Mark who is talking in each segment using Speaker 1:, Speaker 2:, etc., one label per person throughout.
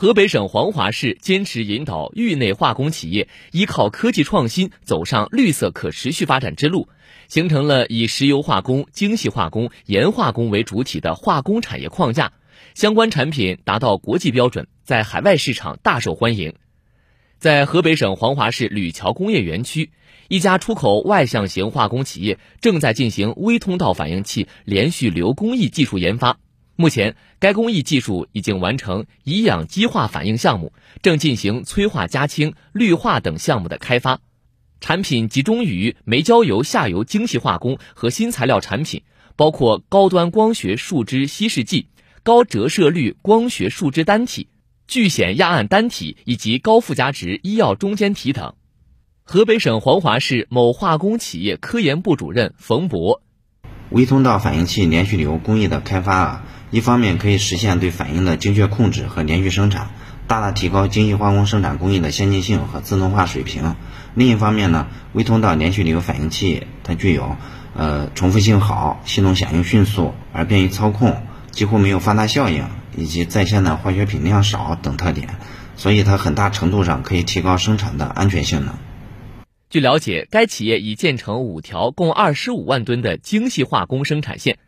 Speaker 1: 河北省黄骅市坚持引导域内化工企业依靠科技创新走上绿色可持续发展之路，形成了以石油化工、精细化工、盐化工为主体的化工产业框架，相关产品达到国际标准，在海外市场大受欢迎。在河北省黄骅市吕桥工业园区，一家出口外向型化工企业正在进行微通道反应器连续流工艺技术研发。目前，该工艺技术已经完成乙氧基化反应项目，正进行催化加氢、氯化等项目的开发。产品集中于煤焦油下游精细化工和新材料产品，包括高端光学树脂稀释剂、高折射率光学树脂单体、聚酰亚胺单体以及高附加值医药中间体等。河北省黄骅市某化工企业科研部主任冯博：
Speaker 2: 微通道反应器连续流工艺的开发啊。一方面可以实现对反应的精确控制和连续生产，大大提高精细化工生产工艺的先进性和自动化水平。另一方面呢，微通道连续流反应器它具有呃重复性好、系统响应迅速而便于操控、几乎没有放大效应以及在线的化学品量少等特点，所以它很大程度上可以提高生产的安全性能。
Speaker 1: 据了解，该企业已建成五条共二十五万吨的精细化工生产线。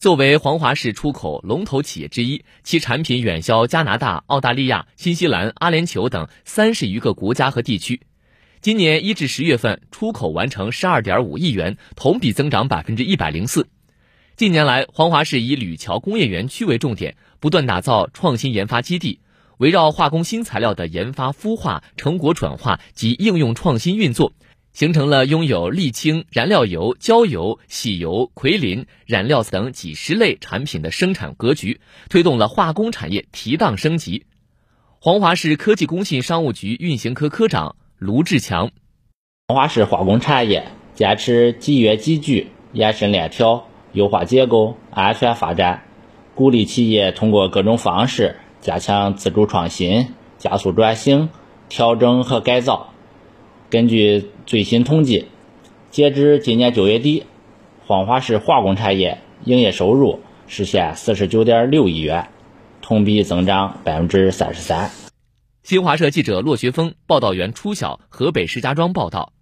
Speaker 1: 作为黄骅市出口龙头企业之一，其产品远销加拿大、澳大利亚、新西兰、阿联酋等三十余个国家和地区。今年一至十月份，出口完成十二点五亿元，同比增长百分之一百零四。近年来，黄骅市以吕桥工业园区为重点，不断打造创新研发基地，围绕化工新材料的研发、孵化、成果转化及应用创新运作。形成了拥有沥青、燃料油、焦油、洗油、奎林燃料等几十类产品的生产格局，推动了化工产业提档升级。黄骅市科技工信商务局运行科科长卢志强：
Speaker 3: 黄骅市化工产业坚持集约集聚、延伸链条、优化结构、安全发展，鼓励企业通过各种方式加强自主创新、加速转型、调整和改造。根据最新统计，截至今年九月底，黄骅市化工产业营业收入实现四十九点六亿元，同比增长百分之三十三。
Speaker 1: 新华社记者骆学峰、报道员初晓，河北石家庄报道。